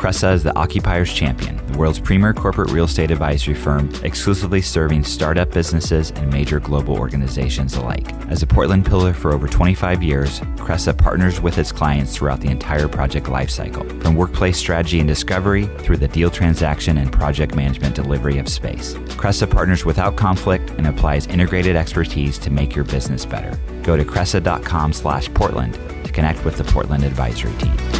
Cressa is the Occupier's Champion, the world's premier corporate real estate advisory firm, exclusively serving startup businesses and major global organizations alike. As a Portland pillar for over 25 years, Cressa partners with its clients throughout the entire project lifecycle, from workplace strategy and discovery through the deal transaction and project management delivery of space. Cressa partners without conflict and applies integrated expertise to make your business better. Go to cressa.com slash Portland to connect with the Portland advisory team.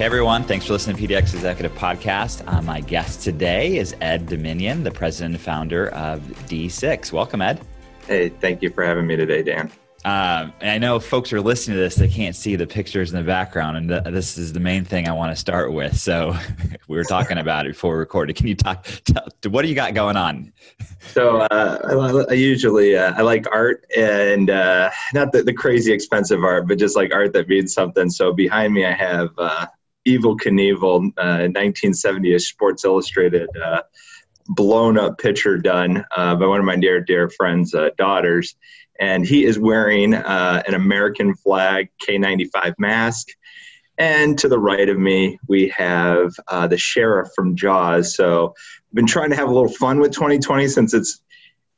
Hey everyone, thanks for listening to PDX Executive Podcast. Uh, my guest today is Ed Dominion, the president and founder of D6. Welcome, Ed. Hey, thank you for having me today, Dan. Um, and I know folks are listening to this, they can't see the pictures in the background, and th- this is the main thing I want to start with. So we were talking about it before we recorded. Can you talk? Tell, what do you got going on? So uh, I, I, usually uh, I like art and uh, not the, the, crazy expensive art, but just like art that means something. So behind me I have uh, Evel Knievel, 1970ish uh, Sports Illustrated, uh, blown up picture done uh, by one of my dear, dear friends' daughters. And he is wearing an American flag K95 mask. And to the right of me, we have uh, the sheriff from Jaws. So I've been trying to have a little fun with 2020 since it's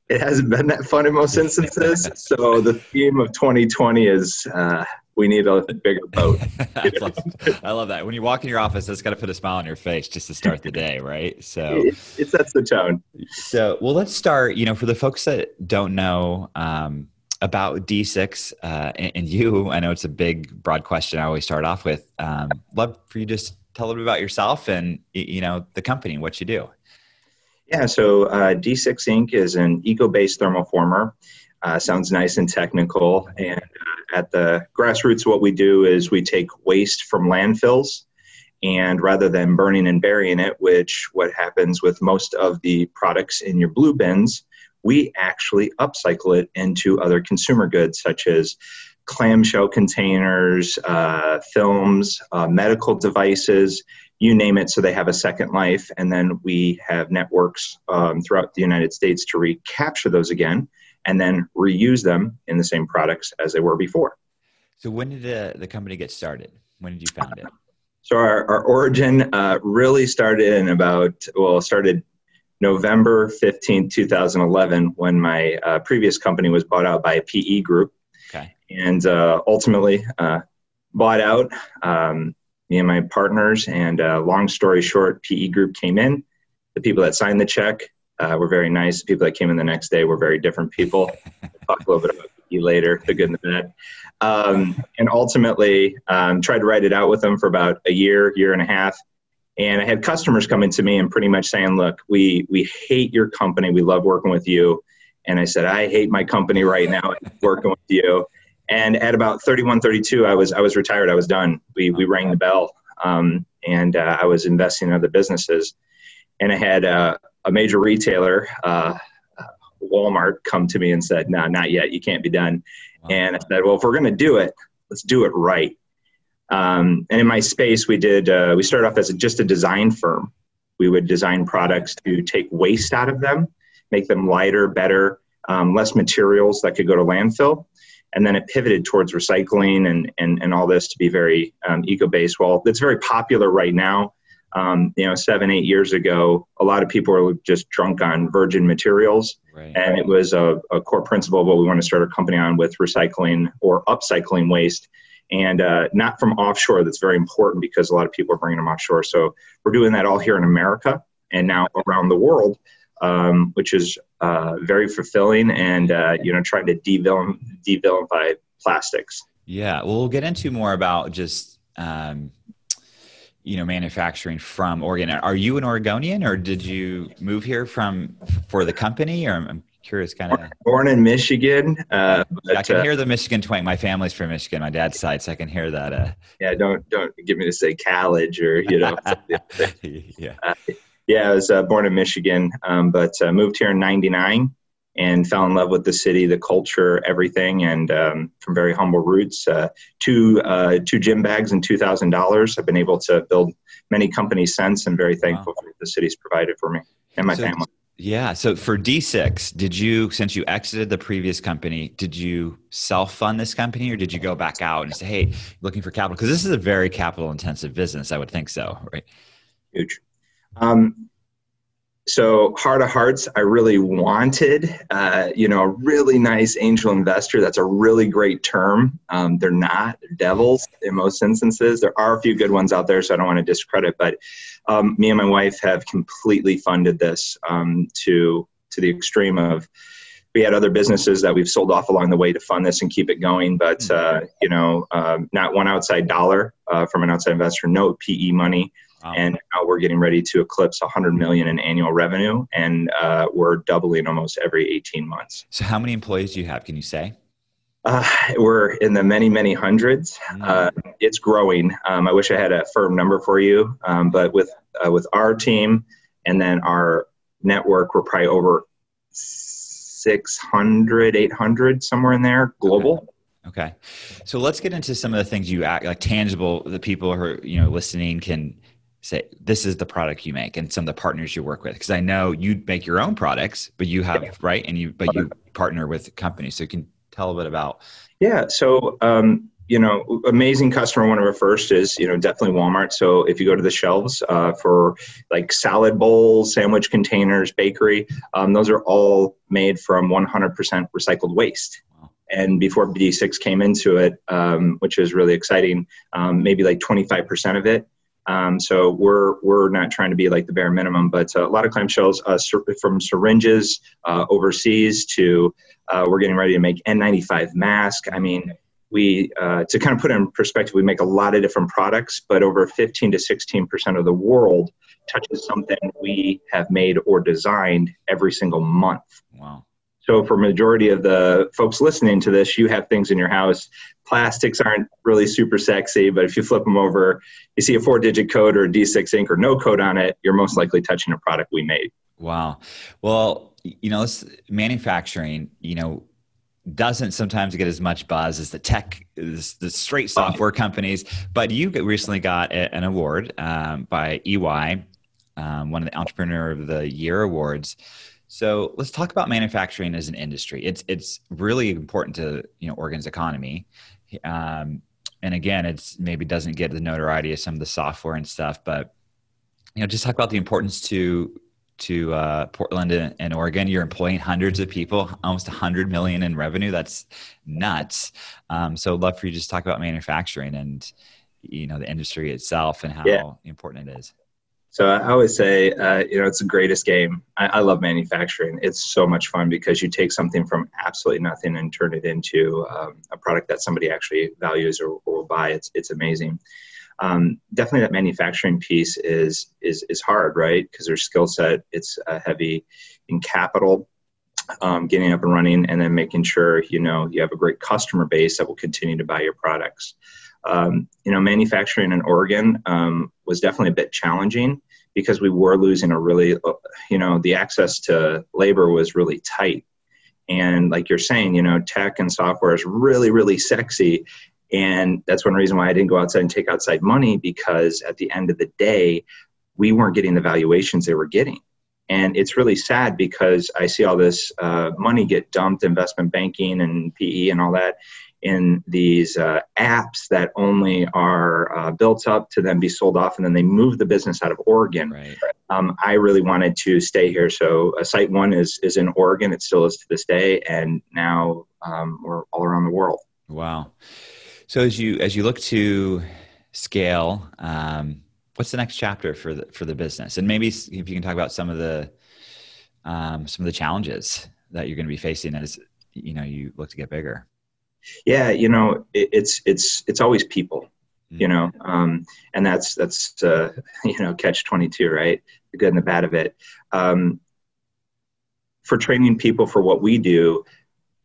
it hasn't been that fun in most instances. so the theme of 2020 is uh, we need a bigger boat. I, love, I, love, that. When you walk in your office, that's got to put a smile on your face just to start the day, right? So it, it sets the tone. So, well, let's start. You know, for the folks that don't know um, about D6 uh, and, and, you, I know it's a big, broad question. I always start off with. Um, love for you to just tell a little bit about yourself and you know the company and what you do. Yeah, so uh, D6 Inc. is an eco-based thermoformer. Uh, sounds nice and technical, and at the grassroots, what we do is we take waste from landfills, and rather than burning and burying it, which what happens with most of the products in your blue bins, we actually upcycle it into other consumer goods such as clamshell containers, uh, films, uh, medical devices, you name it, so they have a second life. And then we have networks um, throughout the United States to recapture those again and then reuse them in the same products as they were before. So, when did the, the company get started? When did you found it? So, our, our origin uh, really started in about, well, started November 15, 2011, when my uh, previous company was bought out by a PE group. Okay. And uh, ultimately uh, bought out um, me and my partners. And uh, long story short, PE group came in. The people that signed the check uh, were very nice. People that came in the next day were very different people. We'll talk a little bit about you later, the good and the bad. Um, and ultimately, um, tried to write it out with them for about a year, year and a half. And I had customers coming to me and pretty much saying, "Look, we we hate your company. We love working with you." And I said, "I hate my company right now, working with you." And at about 31, 32, I was I was retired. I was done. We we rang the bell, um, and uh, I was investing in other businesses. And I had uh, a major retailer, uh, Walmart, come to me and said, "No, not yet. You can't be done." Wow. And I said, "Well, if we're going to do it, let's do it right." Um, and in my space, we did. Uh, we started off as a, just a design firm. We would design products to take waste out of them, make them lighter, better, um, less materials that could go to landfill. And then it pivoted towards recycling and, and, and all this to be very um, eco-based. Well, it's very popular right now um, you know, seven, eight years ago, a lot of people were just drunk on virgin materials. Right. And it was a, a, core principle of what we want to start a company on with recycling or upcycling waste. And uh, not from offshore, that's very important because a lot of people are bringing them offshore. So we're doing that all here in America and now around the world, um, which is uh, very fulfilling and, uh, you know, trying to devillain, devilify plastics. Yeah. Well, we'll get into more about just, um, you know manufacturing from Oregon. Are you an Oregonian, or did you move here from for the company? Or I'm curious, kind of. Born in Michigan. Uh, but, I can uh, hear the Michigan twang. My family's from Michigan, my dad's side, so I can hear that. Uh, yeah, don't don't get me to say college or you know. yeah. Uh, yeah, I was uh, born in Michigan, um, but uh, moved here in '99 and fell in love with the city, the culture, everything, and um, from very humble roots. Uh, two uh, two gym bags and two thousand dollars. I've been able to build many companies since, and very thankful wow. for what the city's provided for me and my so, family. Yeah. So for D6, did you, since you exited the previous company, did you self fund this company, or did you go back out and say, "Hey, looking for capital"? Because this is a very capital intensive business. I would think so, right? Huge. Um, so heart of hearts i really wanted uh, you know a really nice angel investor. That's a really great term. Um, they're not. They're devils in most instances. There are a few good ones out there so i don't want to discredit but um, me and my wife have completely funded this um, to to the extreme of we had other businesses that we've sold off along the way to fund this and keep it going but mm-hmm. uh, you know um, not one outside dollar uh, from an outside investor. No pe money Wow. And now we're getting ready to eclipse 100 million in annual revenue, and uh, we're doubling almost every 18 months. So, how many employees do you have? Can you say? Uh, we're in the many, many hundreds. Mm. Uh, it's growing. Um, I wish I had a firm number for you, um, but with uh, with our team and then our network, we're probably over 600, 800, somewhere in there, global. Okay. Okay. So let's get into some of the things you act like tangible the people who are, you know, listening can say this is the product you make and some of the partners you work with because i know you make your own products but you have yeah. right and you but you partner with companies. So you can tell a bit about yeah so um, you know amazing customer one of our first is you know definitely walmart. So if you go to the shelves uh, for like salad bowls sandwich containers bakery um, those are all made from 100% recycled waste. And before D6 came into it, um, which is really exciting, um, maybe like 25% of it um, so we're we're not trying to be like the bare minimum, but uh, a lot of clamshells uh, from syringes uh, overseas to uh, we're getting ready to make N95 mask. I mean, we uh, to kind of put in perspective, we make a lot of different products, but over 15 to 16 percent of the world touches something we have made or designed every single month. Wow. So for majority of the folks listening to this, you have things in your house. Plastics aren't really super sexy, but if you flip them over, you see a four-digit code or a D6 Inc. or no code on it, you're most likely touching a product we made. Wow. Well, you know, manufacturing, you know, doesn't sometimes get as much buzz as the tech, the straight software companies. But you recently got an award um, by EY, um, one of the Entrepreneur of the Year awards so let's talk about manufacturing as an industry. It's it's really important to you know Oregon's economy, um, and again, it's maybe doesn't get the notoriety of some of the software and stuff, but you know just talk about the importance to to uh, Portland and, and, Oregon. You're employing hundreds of people, almost 100 million in revenue. That's nuts. Um, so, I'd love for you to just talk about manufacturing and you know the industry itself and how yeah. important it is. So I always say, uh, you know, it's the greatest game. I, I, love manufacturing. It's so much fun because you take something from absolutely nothing and turn it into um, a product that somebody actually values or, or will buy. It's it's amazing. Um, definitely, that manufacturing piece is is is hard, right? Because there's skill set. It's uh, heavy in capital. Um, getting up and running, and then making sure you know you have a great customer base that will continue to buy your products um, you know, manufacturing in Oregon um, was definitely a bit challenging because we were losing a really, uh, you know, the access to labor was really tight. And like you're saying, you know, tech and software is really, really sexy. And that's one reason why I didn't go outside and take outside money because at the end of the day, we weren't getting the valuations they were getting. And it's really sad because I see all this uh, money get dumped, investment banking and PE and all that in these uh, apps that only are uh, built up to then be sold off and then they move the business out of Oregon. Right. Um, I really wanted to stay here. So uh, Site One is, is in Oregon. It still is to this day. And now um, we're all around the world. Wow. So as you, as you look to scale, um, what's the next chapter for the, for the business? And maybe if you can talk about some of the, um, some of the challenges that you're going to be facing as, you know, you look to get bigger. Yeah, you know, it, it's it's it's always people, you know, um, and that's that's uh, you know catch twenty two, right? The good and the bad of it. Um, for training people for what we do,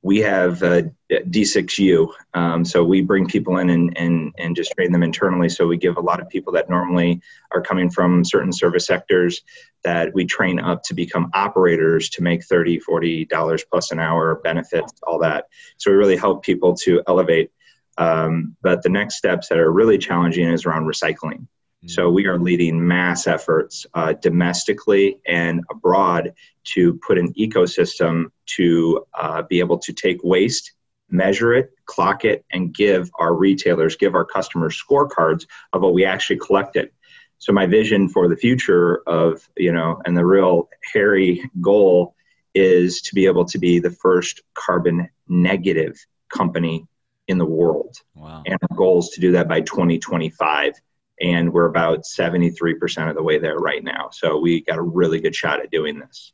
we have uh, D6U. Um, so we bring people in and, and, and just train them internally. So we give a lot of people that normally are coming from certain service sectors that we train up to become operators to make 30, 40 dollars plus an hour benefits, all that. So we really help people to elevate. Um, but the next steps that are really challenging is around recycling. So we are leading mass efforts uh, domestically and abroad to put an ecosystem to uh, be able to take waste, measure it, clock it, and give our retailers, give our customers scorecards of what we actually collected. So my vision for the future of you know, and the real hairy goal is to be able to be the first carbon negative company in the world. Wow. And our goal is to do that by 2025 and we're about 73% of the way there right now. So we got a really good shot at doing this.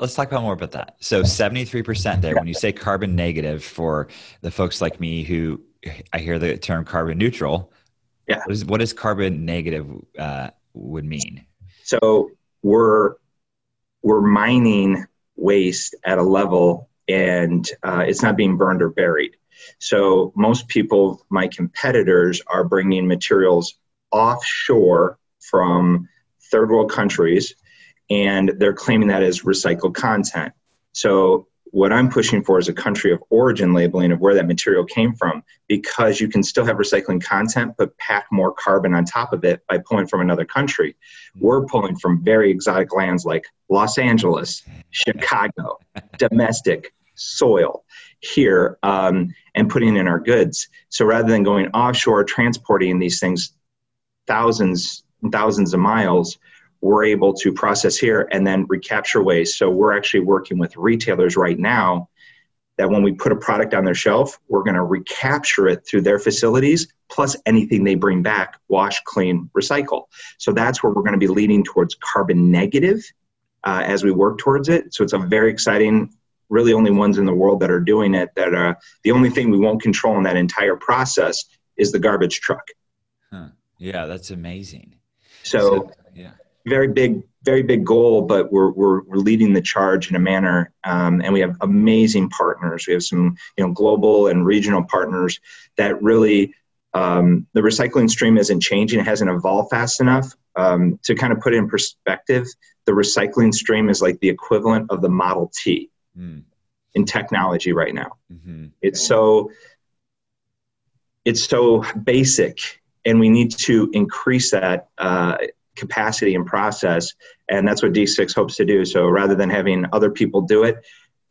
Let's talk about more about that. So 73% there. When you say carbon negative for the folks like me who I hear the term carbon neutral, yeah. What, is, what does carbon negative uh, would mean? So we're we're mining waste at a level, and uh, it's not being burned or buried. So most people, my competitors, are bringing materials offshore from third world countries and they're claiming that as recycled content. So what I'm pushing for is a country of origin labeling of where that material came from because you can still have recycling content but pack more carbon on top of it by pulling from another country. We're pulling from very exotic lands like Los Angeles, Chicago, domestic soil here um, and putting in our goods. So rather than going offshore transporting these things thousands and thousands of miles we're able to process here and then recapture waste. So we're actually working with retailers right now that when we put a product on their shelf we're going to recapture it through their facilities plus anything they bring back wash clean recycle. So that's where we're going to be leading towards carbon negative uh, as we work towards it. So it's a very exciting really only ones in the world that are doing it that are the only thing we won't control in that entire process is the garbage truck. Yeah, that's amazing. So, so, yeah, very big, very big goal, but we're, we're, we're leading the charge in a manner, um, and we have amazing partners. We have some, you know, global and regional partners that really um, the recycling stream isn't changing; it hasn't evolved fast enough. Um, to kind of put it in perspective, the recycling stream is like the equivalent of the Model T mm. in technology right now. Mm-hmm. It's so it's so basic and we need to increase that uh, capacity and process and that's what d6 hopes to do. So rather than having other people do it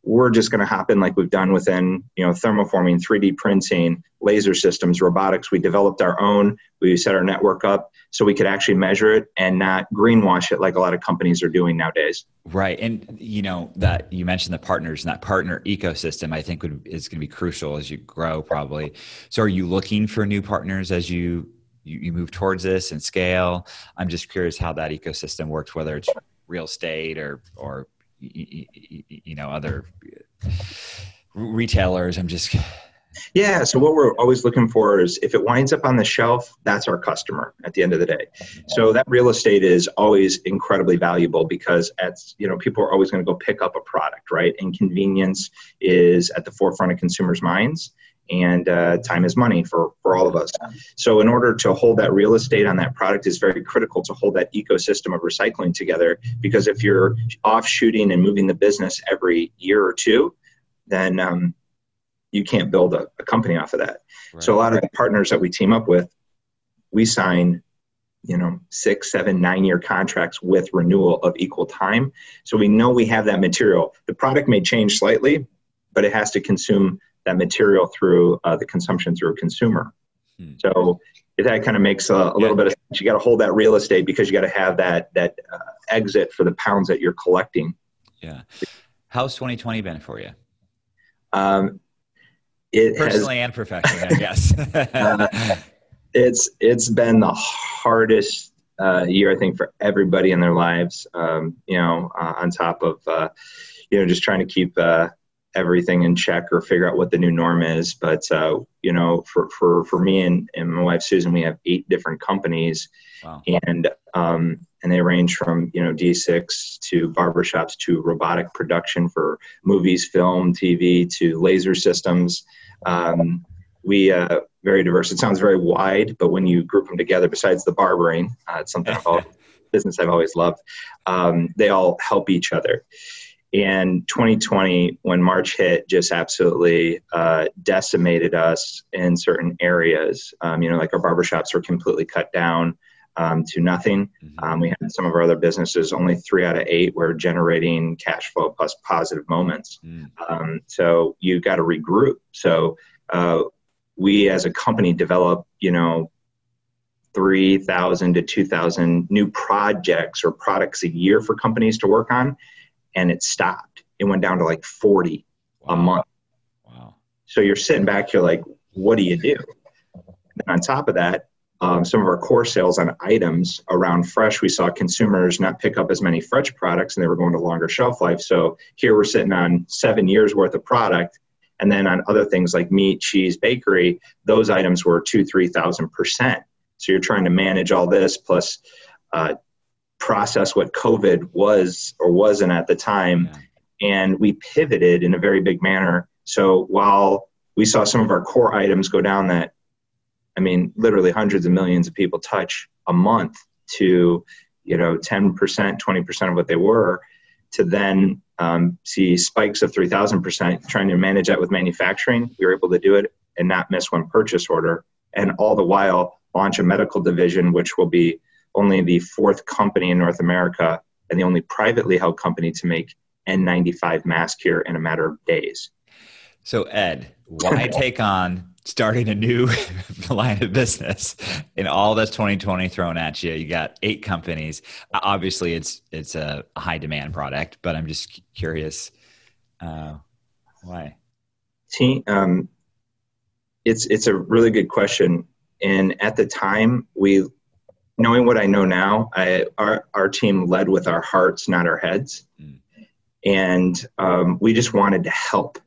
we're just going to hop in like we've done within you know thermoforming 3d printing laser systems robotics. We developed our own. We set our network up so we could actually measure it and not greenwash it like a lot of companies are doing nowadays. Right and you know that you mentioned the partners and that partner ecosystem i think would, is going to be crucial as you grow probably. So are you looking for new partners as you you, you move towards this and scale. I'm just curious how that ecosystem works, whether it's real estate or or you know other uh, retailers. I'm just yeah. So what we're always looking for is if it winds up on the shelf, that's our customer at the end of the day. So that real estate is always incredibly valuable because at you know people are always going to go pick up a product, right? And convenience is at the forefront of consumers' minds and uh, time is money for, for all of us. So, in order to hold that real estate on that product, is very critical to hold that ecosystem of recycling together. Because if you're off shooting and moving the business every year or two, then um, you can't build a, a, company off of that. Right. So, a lot of the partners that we team up with, we sign you know six seven nine year contracts with renewal of equal time so we know we have that material the product may change slightly but it has to consume that material through uh, the consumption through a consumer. Hmm. So that kind of makes a, a little bit of sense. You got to hold that real estate because you got to have that that uh, exit for the pounds that you're collecting. Yeah. How's 2020 been for you? Um, it personally has, and professionally, I guess. uh, it's it's been the hardest uh, year I think for everybody in their lives. Um, you know, uh, on top of uh, you know just trying to keep uh, everything in check or figure out what the new norm is. But uh, you know, for for for me and, and my wife Susan, we have eight different companies, wow. and um, and they range from you know D6 to barbershops to robotic production for movies, film, TV to laser systems. Um, we uh, very diverse. It sounds very wide, but when you group them together, besides the barbering, uh, it's something I've always, business I've always loved. Um, they all help each other. And 2020, when March hit, just absolutely uh, decimated us in certain areas. Um, you know, like our barbershops were completely cut down um, to nothing. Mm-hmm. Um, we had some of our other businesses, only three out of eight were generating cash flow plus positive moments. Mm. so you've got to regroup. So uh, we as a company develop, you know, 3,000 to 2,000 new projects or products a year for companies to work on, and it stopped. It went down to like 40 wow. a month. Wow. So you're sitting back, you're like, what do you do? And on top of that, um, some of our core sales on items around fresh, we saw consumers not pick up as many fresh products and they were going to longer shelf life. So here we're sitting on seven years worth of product. And then on other things like meat, cheese, bakery, those items were two, 3,000 percent. So you're trying to manage all this plus uh, process what COVID was or wasn't at the time. Yeah. And we pivoted in a very big manner. So while we saw some of our core items go down that I mean, literally hundreds of millions of people touch a month to, you know, 10%, 20% of what they were, to then um, see spikes of 3,000%, trying to manage that with manufacturing. We were able to do it and not miss one purchase order. And all the while, launch a medical division, which will be only the fourth company in North America and the only privately held company to make N95 mask here in a matter of days. So, Ed, why take on starting a new line of business in all that's 2020 thrown at you? You got eight companies. Obviously it's it's a high demand product but i'm just curious uh, why? Um, it's it's a really good question. And at the time we knowing what i know now I, our, our team led with our hearts not our heads mm. and um, we just wanted to help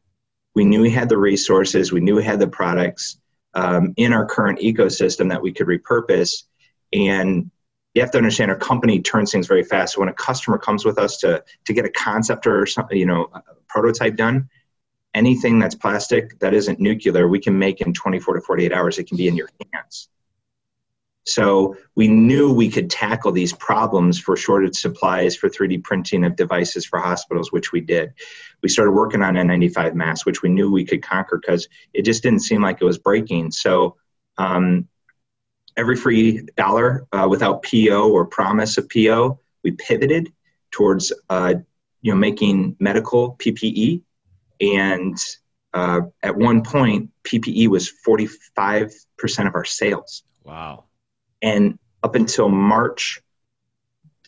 we knew we had the resources, we knew we had the products um, in our current ecosystem that we could repurpose. And you have to understand our company turns things very fast. So when a customer comes with us to to get a concept or something, you know, a prototype done, anything that's plastic that isn't nuclear, we can make in 24 to 48 hours. It can be in your hands. So we knew we could tackle these problems for shortage supplies for 3D printing of devices for hospitals, which we did. We started working on N95 masks, which we knew we could conquer because it just didn't seem like it was breaking. So um, every free dollar uh, without PO or promise of PO, we pivoted towards uh, you know making medical PPE, and uh, at one point PPE was 45% of our sales. Wow. And up until March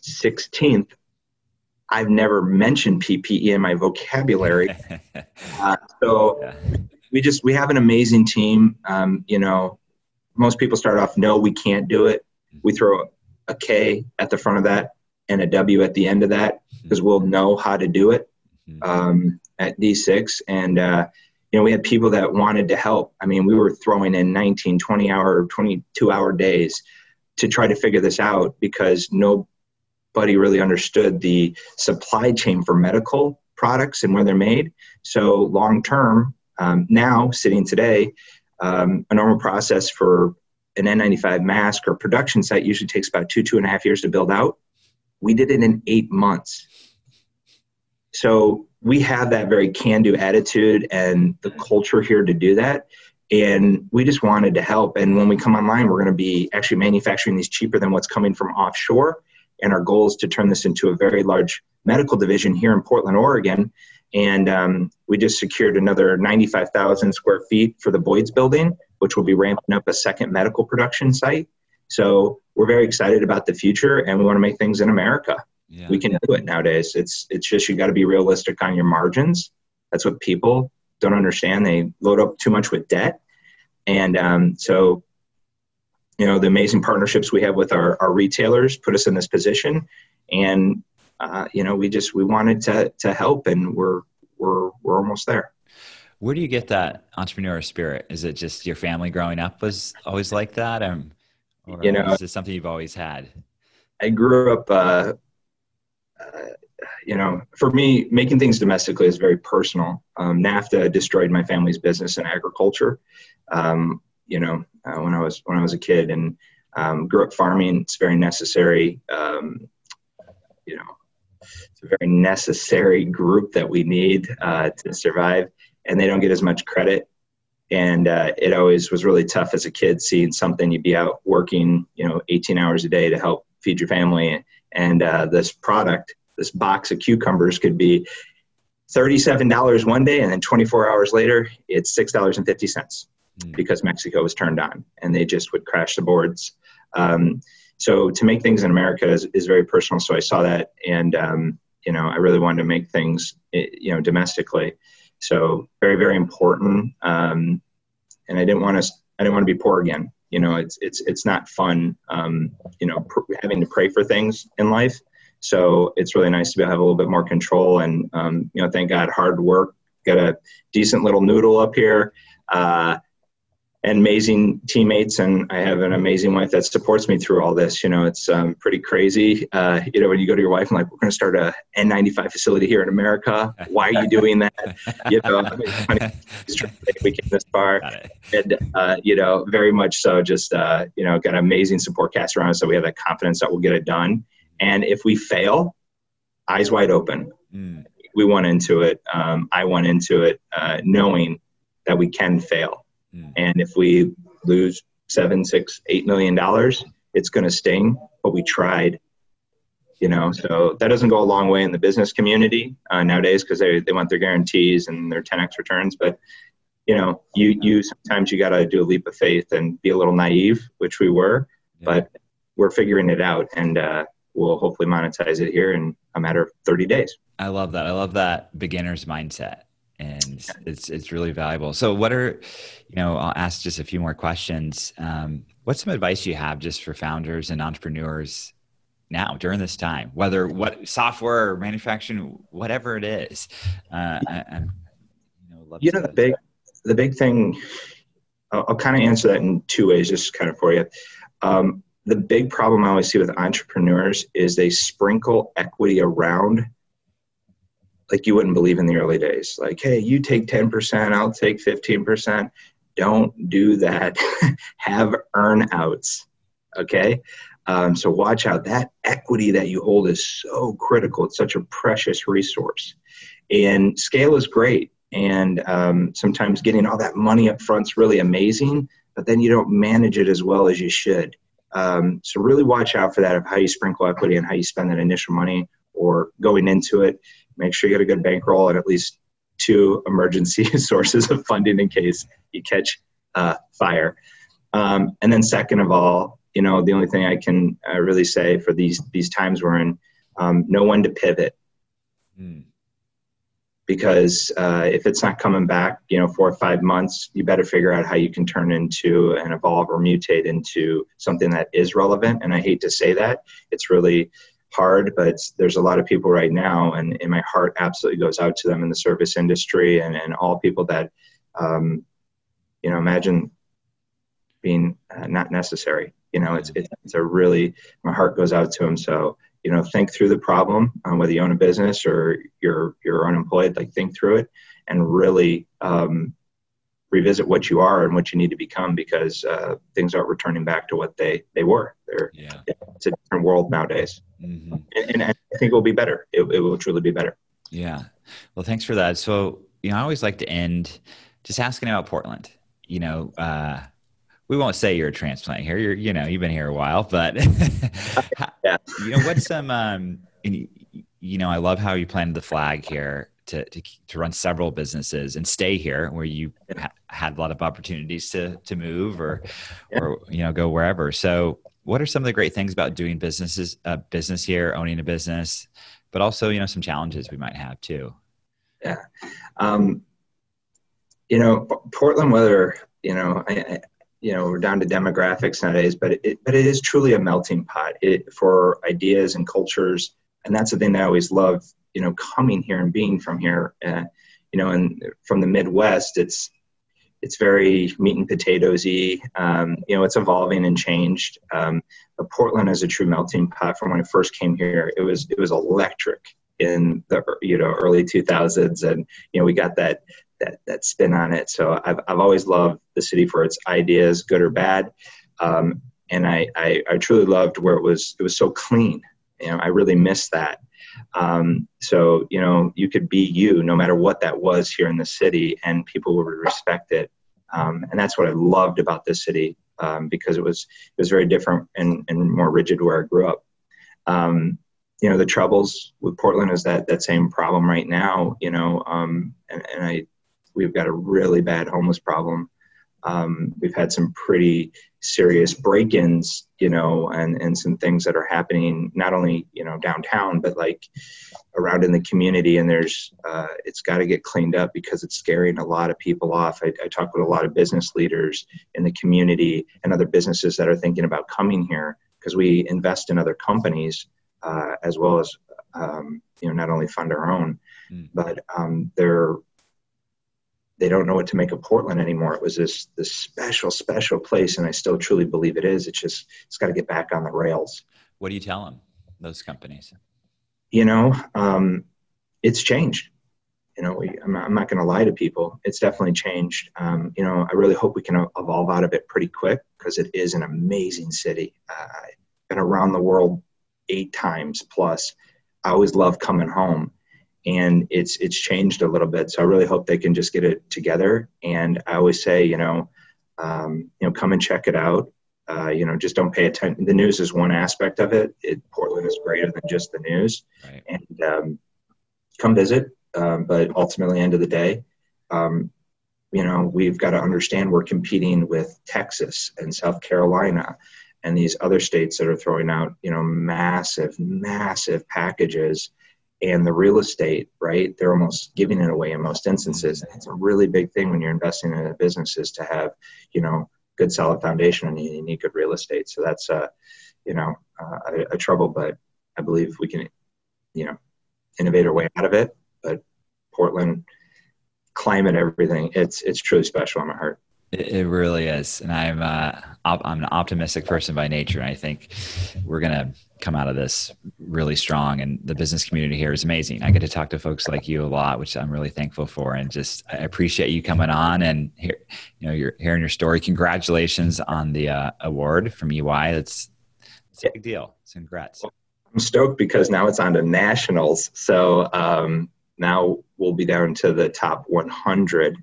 16th, I've never mentioned PPE in my vocabulary. uh, so yeah. we just we have an amazing team. Um, you know, most people start off, no, we can't do it. We throw a K at the front of that and a W at the end of that because mm-hmm. we'll know how to do it mm-hmm. um, at D6. And uh, you know, we had people that wanted to help. I mean, we were throwing in 19, 20 hour, 22 hour days to try to figure this out because nobody really understood the supply chain for medical products and where they're made. So long term, um, now sitting today, um, a normal process for an N95 mask or production site usually takes about two two and a half years to build out. We did it in eight months. So we have that very can-do attitude and the culture here to do that and we just wanted to help. And when we come online we're going to be actually manufacturing these cheaper than what's coming from offshore. And our goal is to turn this into a very large medical division here in portland oregon. And um, we just secured another 95000 square feet for the boyd's building which will be ramping up a second medical production site. So we're very excited about the future and we want to make things in america. Yeah. we can do it nowadays. It's it's just you got to be realistic on your margins. That's what people don't understand. They load up too much with debt. And um, so, you know, the amazing partnerships we have with our, our retailers put us in this position. And, uh, you know, we just, we wanted to, to help and we're, we're, we're almost there. Where do you get that entrepreneurial spirit? Is it just your family growing up was always like that? Um, or you know, is it something you've always had? I grew up, uh, you know, for me, making things domestically is very personal. Um, NAFTA destroyed my family's business in agriculture. Um, you know, uh, when I was when I was a kid and um, grew up farming, it's very necessary. Um, you know, it's a very necessary group that we need uh, to survive, and they don't get as much credit and uh, it always was really tough as a kid seeing something you'd be out working you know 18 hours a day to help feed your family and uh, this product this box of cucumbers could be $37 one day and then 24 hours later it's $6.50 mm. because mexico was turned on and they just would crash the boards um, so to make things in america is, is, very personal so i saw that and um, you know i really wanted to make things eh, you know domestically so very, very important. Um, and I didn't want to, I didn't want to be poor again. You know, it's, it's, it's not fun, um, you know, pr- having to pray for things in life. So it's really nice to be, able to have a little bit more control and, um, you know, thank God hard work, got a decent little noodle up here. Uh, and amazing teammates and i have an amazing wife that supports me through all this you know it's um, pretty crazy. Uh, you know when you go to your wife and like we're going to start a n95 facility here in america. Why are you doing that? You know we came this far. And uh, you know very much so just uh, you know got amazing support cast around us so we have that confidence that we'll get it done. And if we fail eyes wide open. Mm. we went into it um, i went into it uh, knowing that we can fail Mm. And if we lose seven, six, eight million dollars, it's going to sting. But we tried, you know. So that doesn't go a long way in the business community uh, nowadays because they they want their guarantees and their 10x returns. But you know, you you sometimes you got to do a leap of faith and be a little naive, which we were. Yeah. But we're figuring it out, and uh, we'll hopefully monetize it here in a matter of 30 days. I love that. I love that beginner's mindset and it's it's really valuable. So, what are you know? I'll ask just a few more questions. Um, what's some advice you have just for founders and entrepreneurs now during this time, whether what software or manufacturing, whatever it is? Uh, I, am you know, you know the big the big thing. I'll, I'll, kind of answer that in two ways, just kind of for you. Um, the big problem I always see with entrepreneurs is they sprinkle equity around like you wouldn't believe in the early days. Like, hey, you take 10%, I'll take 15%. Don't do that. Have earnouts. Okay. Um, so watch out. That equity that you hold is so critical. It's such a precious resource. And scale is great. And um, sometimes getting all that money up front is really amazing, but then you don't manage it as well as you should. Um, so really watch out for that of how you sprinkle equity and how you spend that initial money or going into it make sure you get a good bankroll and at least two emergency sources of funding in case you catch uh, fire. Um, and then second of all, you know, the only thing I can uh, really say for these these times we're in, um, know when to pivot. Mm. Because uh, if it's not coming back, you know, four or five months, you better figure out how you can turn into and evolve or mutate into something that is relevant. And I hate to say that, it's really hard, but there's a lot of people right now, and, and my heart absolutely goes out to them in the service industry and, and all people that, um, you know, imagine being uh, not necessary. You know, it's, it's, a really, my heart goes out to them. So, you know, think through the problem, um, whether you own a business or you're, you're unemployed, like think through it and really, um, revisit what you are and what you need to become because uh, things aren't returning back to what they they were. They're, yeah. It's a different world nowadays, mm-hmm. and, and, I think it will be better. It, it, will truly be better. Yeah. Well, thanks for that. So you know, I always like to end just asking about Portland. You know, uh, we won't say you're a transplant here. You're you know you've been here a while, but you know what's some um, you know I love how you planted the flag here to, to, to run several businesses and stay here where you ha- had a lot of opportunities to, to move or, yeah. or, you know, go wherever. So what are some of the great things about doing businesses, uh, business here, owning a business, but also, you know, some challenges we might have too? Yeah. Um, you know, Portland weather, you know, I, I, you know, we're down to demographics nowadays, but it, but it is truly a melting pot it, for ideas and cultures. And that's the thing that I always love you know coming here and being from here uh, you know and from the midwest it's it's very meat and potatoesy. Um, you know, it's evolving and changed. Um, but Portland is a true melting pot. From when I first came here, it was it was electric in the you know early 2000s, and you know we got that that that spin on it. So I've I've always loved the city for its ideas, good or bad. Um, and I, I, I truly loved where it was it was so clean. You know, I really miss that. Um, so you know, you could be you no matter what that was here in the city, and people would respect it. Um, and that's what I loved about this city um, because it was it was very different and, and more rigid where I grew up. Um, you know, the troubles with Portland is that that same problem right now. You know, um, and, and I we've got a really bad homeless problem. Um, we've had some pretty serious break-ins, you know, and, and some things that are happening not only you know downtown but like around in the community. And there's uh, it's got to get cleaned up because it's scaring a lot of people off. I, I talk with a lot of business leaders in the community and other businesses that are thinking about coming here because we invest in other companies uh, as well as um, you know not only fund our own, mm. but um, they're they don't know what to make of Portland anymore. It was this this special, special place, and I still truly believe it is. It's just it's got to get back on the rails. What do you tell them, those companies? You know, um, it's changed. You know, we, I'm, I'm not going to lie to people. It's definitely changed. Um, you know, I really hope we can evolve out of it pretty quick because it is an amazing city. Uh, I've been around the world eight times plus. I always love coming home and it's it's changed a little bit. So I really hope they can just get it together. And I always say, you know, um, you know, come and check it out. Uh, you know, just don't pay attention. The news is one aspect of it. it Portland is greater than just the news, right. and um, come visit. Um, but ultimately, end of the day, um, you know, we've got to understand we're competing with Texas and South Carolina and these other states that are throwing out, you know, massive, massive packages and the real estate, right? They're almost giving it away in most instances. And it's a really big thing when you're investing in a business is to have, you know, good solid foundation and you need good real estate. So that's, uh, you know, uh, a, a trouble, but I believe we can, you know, innovate our way out of it. But Portland, climate, everything, it's it's truly special in my heart. It, really is, and I'm uh, op- I'm an optimistic person by nature, and I think we're gonna come out of this really strong. And the business community here is amazing. I get to talk to folks like you a lot, which I'm really thankful for, and just I appreciate you coming on and hear, you know, you're hearing your story. Congratulations on the uh, award from EY. That's, that's a big deal. Congrats. I'm stoked because now it's on to nationals. So um, now we'll be down to the top 100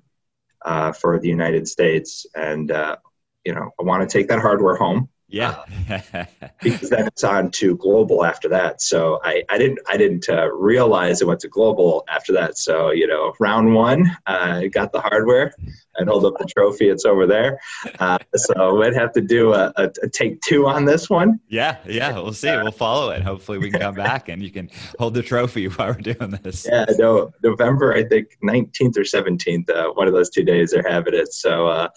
uh, for the United States. And, uh, you know, I want to take that hardware home. Yeah. uh, because then it's on to global after that. So I, I didn't I didn't uh, realize it went to global after that. So you know, round one, I uh, got the hardware. I hold up the trophy. It's over there. Uh, so we'd have to do a, a, a, take two on this one. Yeah, yeah. We'll see. We'll follow it. Hopefully, we can come back and you can hold the trophy while we're doing this. Yeah. No, November I think nineteenth or seventeenth. Uh, one of those two days they're having it. So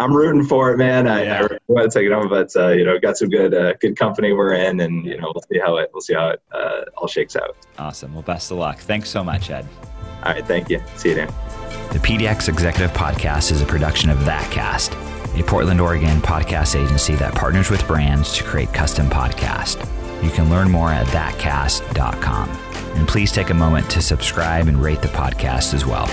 I'm rooting for it, man. I, yeah. I want to take it on, but uh, you know, got some good uh, good company we're in, and you know, we'll see how it we'll see how it uh, all shakes out. Awesome. Well, best of luck. Thanks so much, Ed. All right, thank you. See you, Dan. The PDX Executive Podcast is a production of ThatCast, a Portland, Oregon podcast agency that partners with brands to create custom podcasts. You can learn more at thatcast.com. And please take a moment to subscribe and rate the podcast as well.